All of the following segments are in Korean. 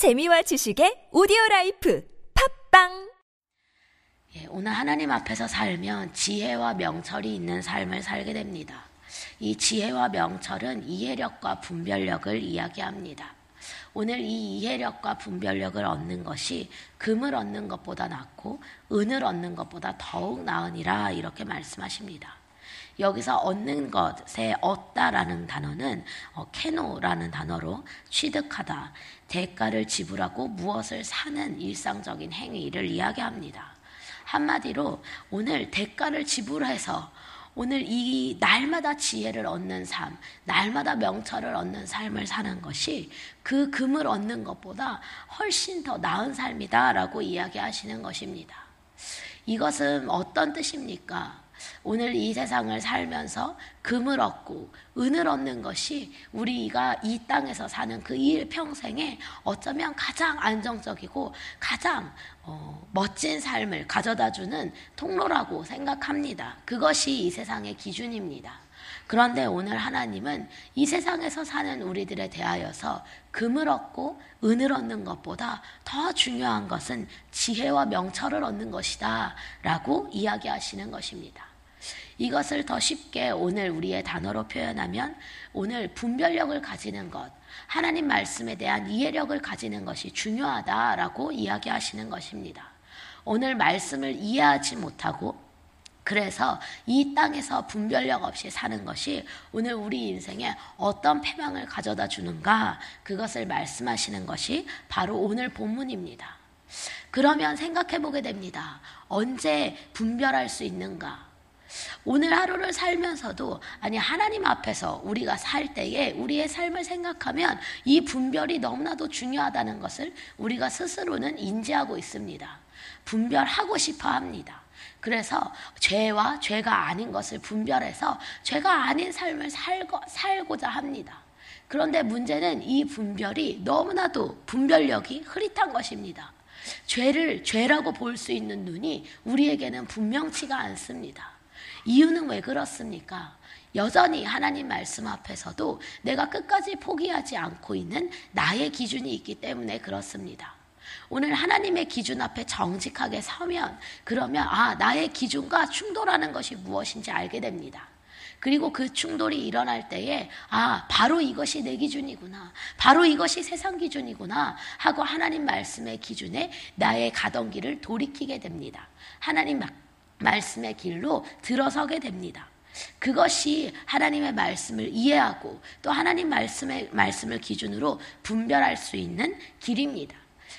재미와 지식의 오디오 life 팟빵 예, 오늘 하나님 앞에서 살면 지혜와 명철이 있는 삶을 살게 됩니다. 이 지혜와 명철은 이해력과 분별력을 이야기합니다. 오늘 이 이해력과 분별력을 얻는 것이 금을 얻는 것보다 낫고 은을 얻는 것보다 더욱 나으니라 이렇게 말씀하십니다. 여기서 얻는 것에 얻다라는 단어는 어, 캐노라는 단어로 취득하다, 대가를 지불하고 무엇을 사는 일상적인 행위를 이야기합니다. 한마디로 오늘 대가를 지불해서 오늘 이 날마다 지혜를 얻는 삶, 날마다 명철을 얻는 삶을 사는 것이 그 금을 얻는 것보다 훨씬 더 나은 삶이다라고 이야기하시는 것입니다. 이것은 어떤 뜻입니까? 오늘 이 세상을 살면서 금을 얻고 은을 얻는 것이 우리가 이 땅에서 사는 그 일평생에 어쩌면 가장 안정적이고 가장 어, 멋진 삶을 가져다 주는 통로라고 생각합니다. 그것이 이 세상의 기준입니다. 그런데 오늘 하나님은 이 세상에서 사는 우리들에 대하여서 금을 얻고 은을 얻는 것보다 더 중요한 것은 지혜와 명철을 얻는 것이다. 라고 이야기하시는 것입니다. 이것을 더 쉽게 오늘 우리의 단어로 표현하면 오늘 분별력을 가지는 것, 하나님 말씀에 대한 이해력을 가지는 것이 중요하다라고 이야기하시는 것입니다. 오늘 말씀을 이해하지 못하고 그래서 이 땅에서 분별력 없이 사는 것이 오늘 우리 인생에 어떤 패망을 가져다 주는가 그것을 말씀하시는 것이 바로 오늘 본문입니다. 그러면 생각해 보게 됩니다. 언제 분별할 수 있는가? 오늘 하루를 살면서도 아니 하나님 앞에서 우리가 살 때에 우리의 삶을 생각하면 이 분별이 너무나도 중요하다는 것을 우리가 스스로는 인지하고 있습니다. 분별하고 싶어 합니다. 그래서 죄와 죄가 아닌 것을 분별해서 죄가 아닌 삶을 살고, 살고자 합니다. 그런데 문제는 이 분별이 너무나도 분별력이 흐릿한 것입니다. 죄를 죄라고 볼 수 있는 눈이 우리에게는 분명치가 않습니다. 이유는 왜 그렇습니까? 여전히 하나님 말씀 앞에서도 내가 끝까지 포기하지 않고 있는 나의 기준이 있기 때문에 그렇습니다. 오늘 하나님의 기준 앞에 정직하게 서면 그러면 아, 나의 기준과 충돌하는 것이 무엇인지 알게 됩니다. 그리고 그 충돌이 일어날 때에 아, 바로 이것이 내 기준이구나. 바로 이것이 세상 기준이구나 하고 하나님 말씀의 기준에 나의 가던 길을 돌이키게 됩니다. 하나님 말씀의 길로 들어서게 됩니다. 그것이 하나님의 말씀을 이해하고 또 하나님 말씀의 말씀을 기준으로 분별할 수 있는 길입니다.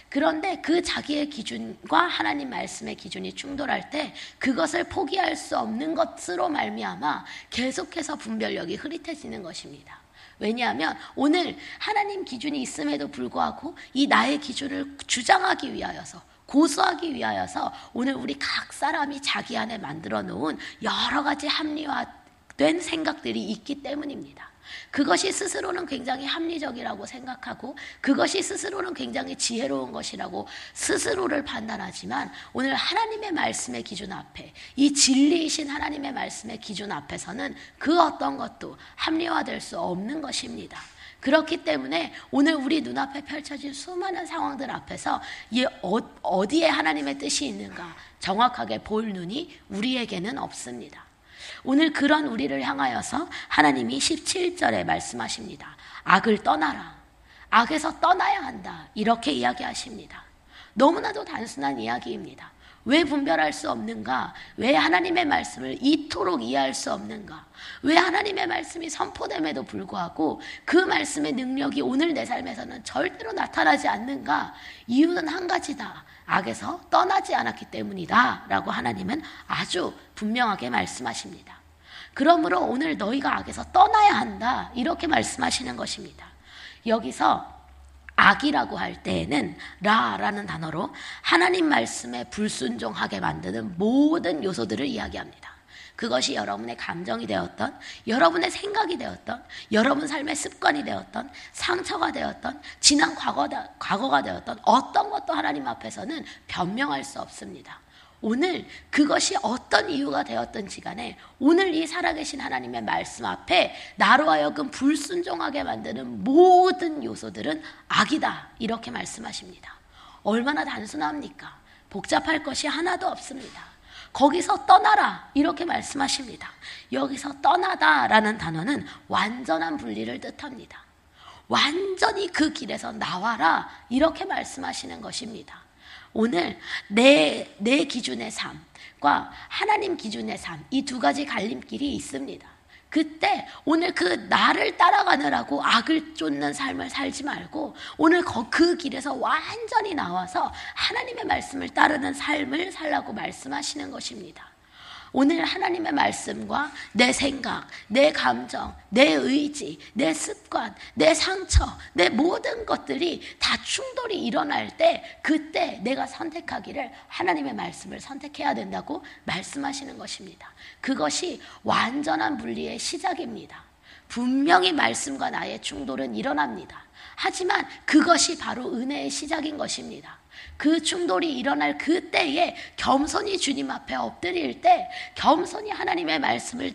그런데 그 자기의 기준과 하나님 말씀의 기준이 충돌할 때 그것을 포기할 수 없는 것으로 말미암아 계속해서 분별력이 흐릿해지는 것입니다. 왜냐하면 오늘 하나님 기준이 있음에도 불구하고 이 나의 기준을 주장하기 위하여서 고수하기 위하여서 오늘 우리 각 사람이 자기 안에 만들어 놓은 여러 가지 합리화된 생각들이 있기 때문입니다. 그것이 스스로는 굉장히 합리적이라고 생각하고 그것이 스스로는 굉장히 지혜로운 것이라고 스스로를 판단하지만 오늘 하나님의 말씀의 기준 앞에 이 진리이신 하나님의 말씀의 기준 앞에서는 그 어떤 것도 합리화될 수 없는 것입니다. 그렇기 때문에 오늘 우리 눈앞에 펼쳐진 수많은 상황들 앞에서 이 어, 디에 하나님의 뜻이 있는가 정확하게 볼 눈이 우리에게는 없습니다. 오늘 그런 우리를 향하여서 하나님이 17절에 말씀하십니다. 악을 떠나라. 악에서 떠나야 한다. 이렇게 이야기하십니다. 너무나도 단순한 이야기입니다. 왜 분별할 수 없는가? 왜 하나님의 말씀을 이토록 이해할 수 없는가? 왜 하나님의 말씀이 선포됨에도 불구하고 그 말씀의 능력이 오늘 내 삶에서는 절대로 나타나지 않는가? 이유는 한 가지다. 악에서 떠나지 않았기 때문이다. 라고 하나님은 아주 분명하게 말씀하십니다. 그러므로 오늘 너희가 악에서 떠나야 한다. 이렇게 말씀하시는 것입니다. 여기서 악이라고 할 때에는 라라는 단어로 하나님 말씀에 불순종하게 만드는 모든 요소들을 이야기합니다. 그것이 여러분의 감정이 되었던, 여러분의 생각이 되었던, 여러분 삶의 습관이 되었던, 상처가 되었던, 지난 과거다, 과거가 되었던 어떤 것도 하나님 앞에서는 변명할 수 없습니다. 오늘 그것이 어떤 이유가 되었든지 간에 오늘 이 살아계신 하나님의 말씀 앞에 나로 하여금 불순종하게 만드는 모든 요소들은 악이다. 이렇게 말씀하십니다. 얼마나 단순합니까? 복잡할 것이 하나도 없습니다. 거기서 떠나라. 이렇게 말씀하십니다. 여기서 떠나다라는 단어는 완전한 분리를 뜻합니다. 완전히 그 길에서 나와라. 이렇게 말씀하시는 것입니다. 오늘 내, 내 기준의 삶과 하나님 기준의 삶, 이 두 가지 갈림길이 있습니다. 그때 오늘 그 나를 따라가느라고 악을 쫓는 삶을 살지 말고 오늘 그 길에서 완전히 나와서 하나님의 말씀을 따르는 삶을 살라고 말씀하시는 것입니다. 오늘 하나님의 말씀과 내 생각, 내 감정, 내 의지, 내 습관, 내 상처, 내 모든 것들이 다 충돌이 일어날 때 그때 내가 선택하기를 하나님의 말씀을 선택해야 된다고 말씀하시는 것입니다. 그것이 완전한 분리의 시작입니다. 분명히 말씀과 나의 충돌은 일어납니다. 하지만 그것이 바로 은혜의 시작인 것입니다. 그 충돌이 일어날 그 때에 겸손히 주님 앞에 엎드릴 때 겸손히 하나님의 말씀을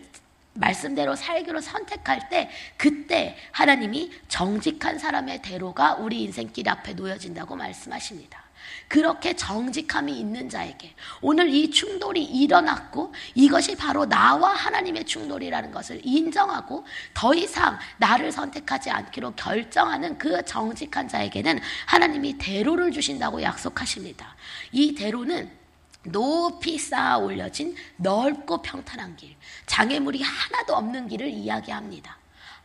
말씀대로 살기로 선택할 때 그때 하나님이 정직한 사람의 대로가 우리 인생길 앞에 놓여진다고 말씀하십니다. 그렇게 정직함이 있는 자에게 오늘 이 충돌이 일어났고 이것이 바로 나와 하나님의 충돌이라는 것을 인정하고 더 이상 나를 선택하지 않기로 결정하는 그 정직한 자에게는 하나님이 대로를 주신다고 약속하십니다. 이 대로는 높이 쌓아 올려진 넓고 평탄한 길, 장애물이 하나도 없는 길을 이야기합니다.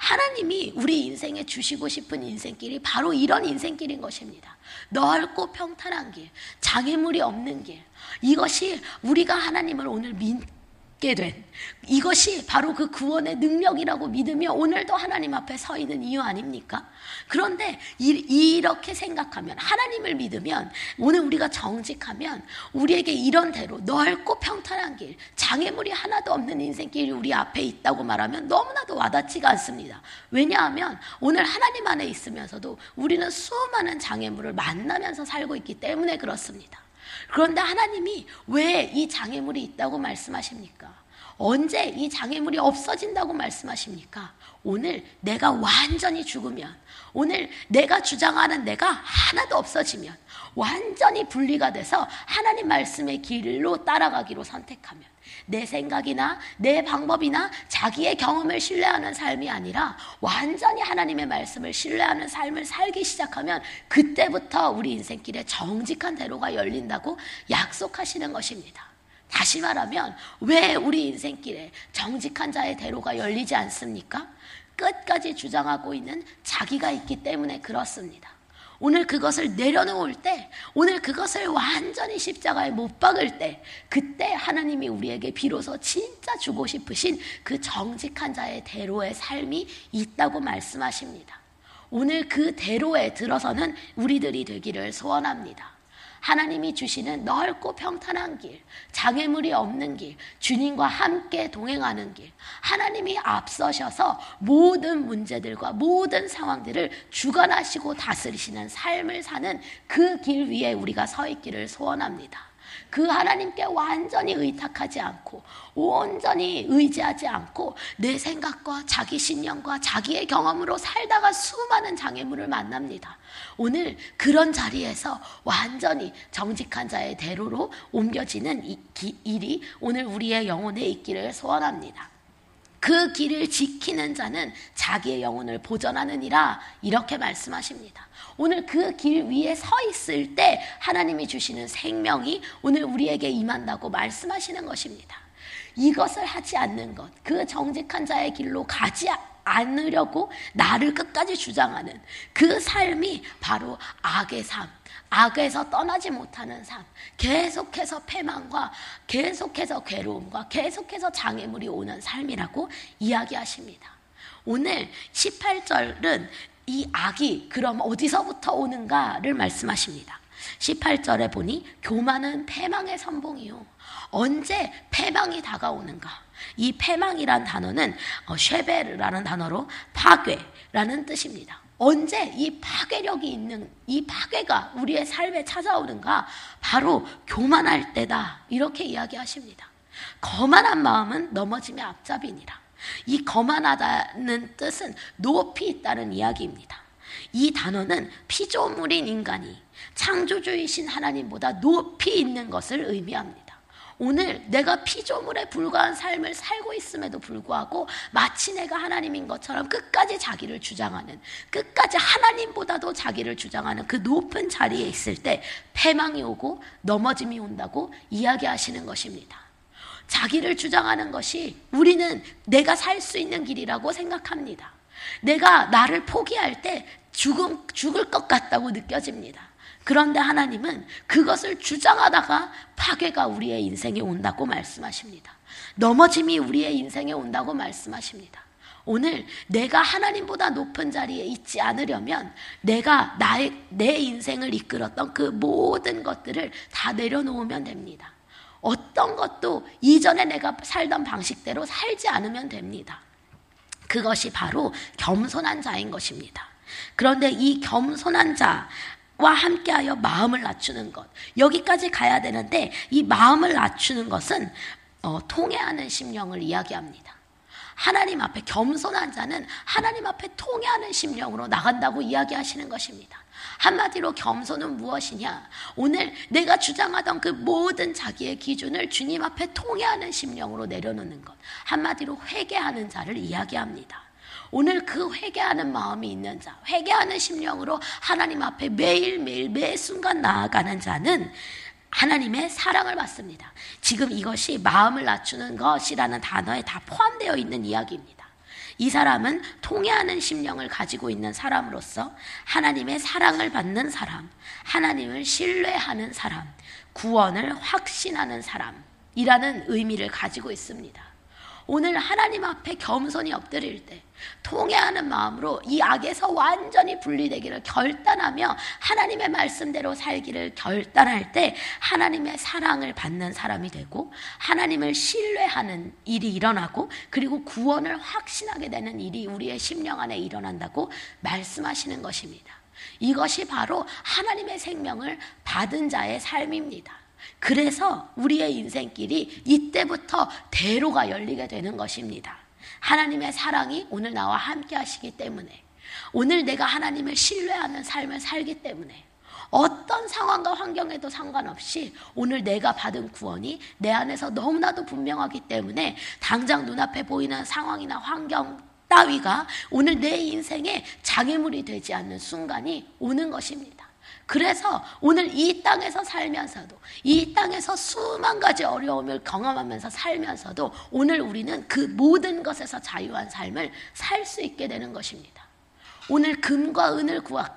하나님이 우리 인생에 주시고 싶은 인생길이 바로 이런 인생길인 것입니다. 넓고 평탄한 길, 장애물이 없는 길. 이것이 우리가 하나님을 오늘 믿, 얻게 된 이것이 바로 그 구원의 능력이라고 믿으며 오늘도 하나님 앞에 서 있는 이유 아닙니까? 그런데 이, 렇게 생각하면 하나님을 믿으면 오늘 우리가 정직하면 우리에게 이런 대로 넓고 평탄한 길, 장애물이 하나도 없는 인생길이 우리 앞에 있다고 말하면 너무나도 와닿지가 않습니다. 왜냐하면 오늘 하나님 안에 있으면서도 우리는 수많은 장애물을 만나면서 살고 있기 때문에 그렇습니다. 그런데 하나님이 왜 이 장애물이 있다고 말씀하십니까? 언제 이 장애물이 없어진다고 말씀하십니까? 오늘 내가 완전히 죽으면, 오늘 내가 주장하는 내가 하나도 없어지면, 완전히 분리가 돼서 하나님 말씀의 길로 따라가기로 선택하면, 내 생각이나 내 방법이나 자기의 경험을 신뢰하는 삶이 아니라 완전히 하나님의 말씀을 신뢰하는 삶을 살기 시작하면 그때부터 우리 인생길에 정직한 대로가 열린다고 약속하시는 것입니다. 다시 말하면 왜 우리 인생길에 정직한 자의 대로가 열리지 않습니까? 끝까지 주장하고 있는 자기가 있기 때문에 그렇습니다. 오늘 그것을 내려놓을 때, 오늘 그것을 완전히 십자가에 못 박을 때, 그때 하나님이 우리에게 비로소 진짜 주고 싶으신 그 정직한 자의 대로의 삶이 있다고 말씀하십니다. 오늘 그 대로에 들어서는 우리들이 되기를 소원합니다. 하나님이 주시는 넓고 평탄한 길, 장애물이 없는 길, 주님과 함께 동행하는 길, 하나님이 앞서셔서 모든 문제들과 모든 상황들을 주관하시고 다스리시는 삶을 사는 그 길 위에 우리가 서 있기를 소원합니다. 그 하나님께 완전히 의탁하지 않고 온전히 의지하지 않고 내 생각과 자기 신념과 자기의 경험으로 살다가 수많은 장애물을 만납니다. 오늘 그런 자리에서 완전히 정직한 자의 대로로 옮겨지는 이, 기, 일이 오늘 우리의 영혼에 있기를 소원합니다. 그 길을 지키는 자는 자기의 영혼을 보전하느니라 이렇게 말씀하십니다. 오늘 그 길 위에 서 있을 때 하나님이 주시는 생명이 오늘 우리에게 임한다고 말씀하시는 것입니다. 이것을 하지 않는 것, 그 정직한 자의 길로 가지 않으려고 나를 끝까지 주장하는 그 삶이 바로 악의 삶, 악에서 떠나지 못하는 삶, 계속해서 패망과 계속해서 괴로움과 계속해서 장애물이 오는 삶이라고 이야기하십니다. 오늘 18절은 이 악이 그럼 어디서부터 오는가를 말씀하십니다. 18절에 보니 교만은 패망의 선봉이요. 언제 패망이 다가오는가? 이 패망이란 단어는 어, 쉐베르라는 단어로 파괴라는 뜻입니다. 언제 이 파괴력이 있는 이 파괴가 우리의 삶에 찾아오는가? 바로 교만할 때다. 이렇게 이야기하십니다. 거만한 마음은 넘어짐의 앞잡이니라. 이 거만하다는 뜻은 높이 있다는 이야기입니다. 이 단어는 피조물인 인간이 창조주이신 하나님보다 높이 있는 것을 의미합니다. 오늘 내가 피조물에 불과한 삶을 살고 있음에도 불구하고 마치 내가 하나님인 것처럼 끝까지 자기를 주장하는 끝까지 하나님보다도 자기를 주장하는 그 높은 자리에 있을 때 패망이 오고 넘어짐이 온다고 이야기하시는 것입니다. 자기를 주장하는 것이 우리는 내가 살 수 있는 길이라고 생각합니다. 내가 나를 포기할 때 죽음, 죽을 것 같다고 느껴집니다. 그런데 하나님은 그것을 주장하다가 파괴가 우리의 인생에 온다고 말씀하십니다. 넘어짐이 우리의 인생에 온다고 말씀하십니다. 오늘 내가 하나님보다 높은 자리에 있지 않으려면 내가 나의, 내 인생을 이끌었던 그 모든 것들을 다 내려놓으면 됩니다. 어떤 것도 이전에 내가 살던 방식대로 살지 않으면 됩니다. 그것이 바로 겸손한 자인 것입니다. 그런데 이 겸손한 자와 함께하여 마음을 낮추는 것. 여기까지 가야 되는데 이 마음을 낮추는 것은 어, 통해하는 심령을 이야기합니다. 하나님 앞에 겸손한 자는 하나님 앞에 통해하는 심령으로 나간다고 이야기하시는 것입니다. 한마디로 겸손은 무엇이냐? 오늘 내가 주장하던 그 모든 자기의 기준을 주님 앞에 통해하는 심령으로 내려놓는 것. 한마디로 회개하는 자를 이야기합니다. 오늘 그 회개하는 마음이 있는 자, 회개하는 심령으로 하나님 앞에 매일매일 매 순간 나아가는 자는 하나님의 사랑을 받습니다. 지금 이것이 마음을 낮추는 것이라는 단어에 다 포함되어 있는 이야기입니다. 이 사람은 통해하는 심령을 가지고 있는 사람으로서 하나님의 사랑을 받는 사람, 하나님을 신뢰하는 사람, 구원을 확신하는 사람이라는 의미를 가지고 있습니다. 오늘 하나님 앞에 겸손히 엎드릴 때 통해하는 마음으로 이 악에서 완전히 분리되기를 결단하며 하나님의 말씀대로 살기를 결단할 때 하나님의 사랑을 받는 사람이 되고 하나님을 신뢰하는 일이 일어나고 그리고 구원을 확신하게 되는 일이 우리의 심령 안에 일어난다고 말씀하시는 것입니다. 이것이 바로 하나님의 생명을 받은 자의 삶입니다. 그래서 우리의 인생길이 이때부터 대로가 열리게 되는 것입니다. 하나님의 사랑이 오늘 나와 함께 하시기 때문에 오늘 내가 하나님을 신뢰하는 삶을 살기 때문에 어떤 상황과 환경에도 상관없이 오늘 내가 받은 구원이 내 안에서 너무나도 분명하기 때문에 당장 눈앞에 보이는 상황이나 환경 따위가 오늘 내 인생에 장애물이 되지 않는 순간이 오는 것입니다. 그래서 오늘 이 땅에서 살면서도 이 땅에서 수만 가지 어려움을 경험하면서 살면서도 오늘 우리는 그 모든 것에서 자유한 삶을 살 수 있게 되는 것입니다. 오늘 금과 은을 구하,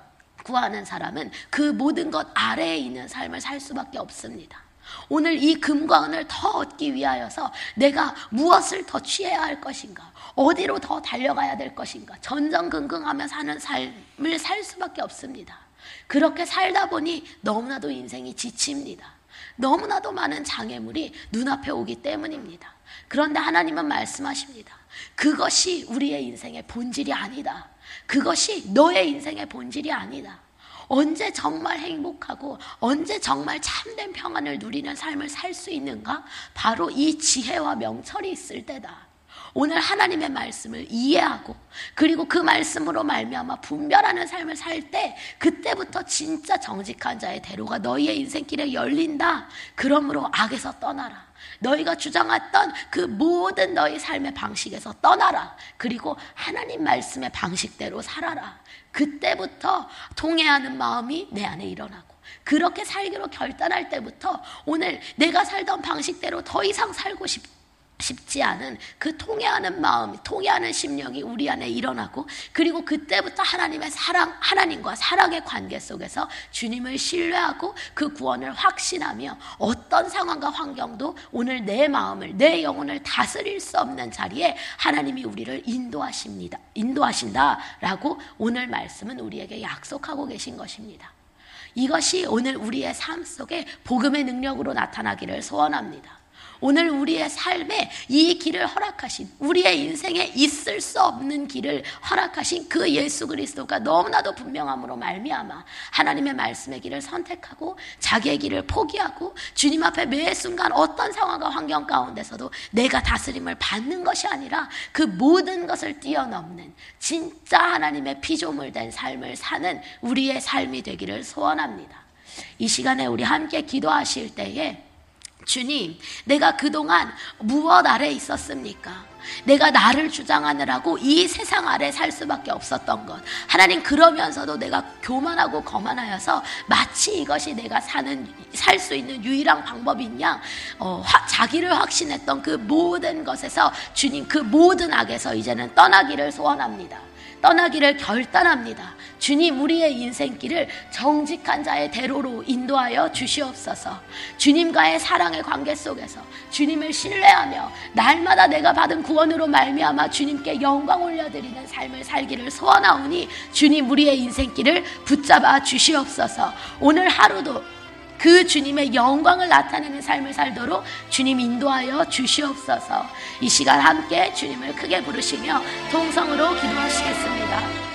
구하는 사람은 그 모든 것 아래에 있는 삶을 살 수밖에 없습니다. 오늘 이 금과 은을 더 얻기 위하여서 내가 무엇을 더 취해야 할 것인가? 어디로 더 달려가야 될 것인가? 전전긍긍하며 사는 삶을 살 수밖에 없습니다. 그렇게 살다 보니 너무나도 인생이 지칩니다. 너무나도 많은 장애물이 눈앞에 오기 때문입니다. 그런데 하나님은 말씀하십니다. 그것이 우리의 인생의 본질이 아니다. 그것이 너의 인생의 본질이 아니다. 언제 정말 행복하고 언제 정말 참된 평안을 누리는 삶을 살 수 있는가? 바로 이 지혜와 명철이 있을 때다. 오늘 하나님의 말씀을 이해하고 그리고 그 말씀으로 말미암아 분별하는 삶을 살 때 그때부터 진짜 정직한 자의 대로가 너희의 인생길에 열린다. 그러므로 악에서 떠나라. 너희가 주장했던 그 모든 너희 삶의 방식에서 떠나라. 그리고 하나님 말씀의 방식대로 살아라. 그때부터 통해하는 마음이 내 안에 일어나고 그렇게 살기로 결단할 때부터 오늘 내가 살던 방식대로 더 이상 살고 싶다. 쉽지 않은 그 통해하는 마음, 통해하는 심령이 우리 안에 일어나고 그리고 그때부터 하나님의 사랑, 하나님과 사랑의 관계 속에서 주님을 신뢰하고 그 구원을 확신하며 어떤 상황과 환경도 오늘 내 마음을, 내 영혼을 다스릴 수 없는 자리에 하나님이 우리를 인도하십니다. 인도하신다라고 오늘 말씀은 우리에게 약속하고 계신 것입니다. 이것이 오늘 우리의 삶 속에 복음의 능력으로 나타나기를 소원합니다. 오늘 우리의 삶에 이 길을 허락하신 우리의 인생에 있을 수 없는 길을 허락하신 그 예수 그리스도가 너무나도 분명함으로 말미암아 하나님의 말씀의 길을 선택하고 자기의 길을 포기하고 주님 앞에 매 순간 어떤 상황과 환경 가운데서도 내가 다스림을 받는 것이 아니라 그 모든 것을 뛰어넘는 진짜 하나님의 피조물 된 삶을 사는 우리의 삶이 되기를 소원합니다. 이 시간에 우리 함께 기도하실 때에 주님, 내가 그동안 무엇 아래 있었습니까? 내가 나를 주장하느라고 이 세상 아래 살 수밖에 없었던 것. 하나님 그러면서도 내가 교만하고 거만하여서 마치 이것이 내가 사는 살 수 있는 유일한 방법이냐? 어, 화, 자기를 확신했던 그 모든 것에서 주님 그 모든 악에서 이제는 떠나기를 소원합니다. 떠나기를 결단합니다. 주님 우리의 인생길을 정직한 자의 대로로 인도하여 주시옵소서. 주님과의 사랑의 관계 속에서 주님을 신뢰하며 날마다 내가 받은 구원으로 말미암아 주님께 영광 올려드리는 삶을 살기를 소원하오니 주님 우리의 인생길을 붙잡아 주시옵소서. 오늘 하루도 그 주님의 영광을 나타내는 삶을 살도록 주님 인도하여 주시옵소서. 이 시간 함께 주님을 크게 부르시며 통성으로 기도하시겠습니다.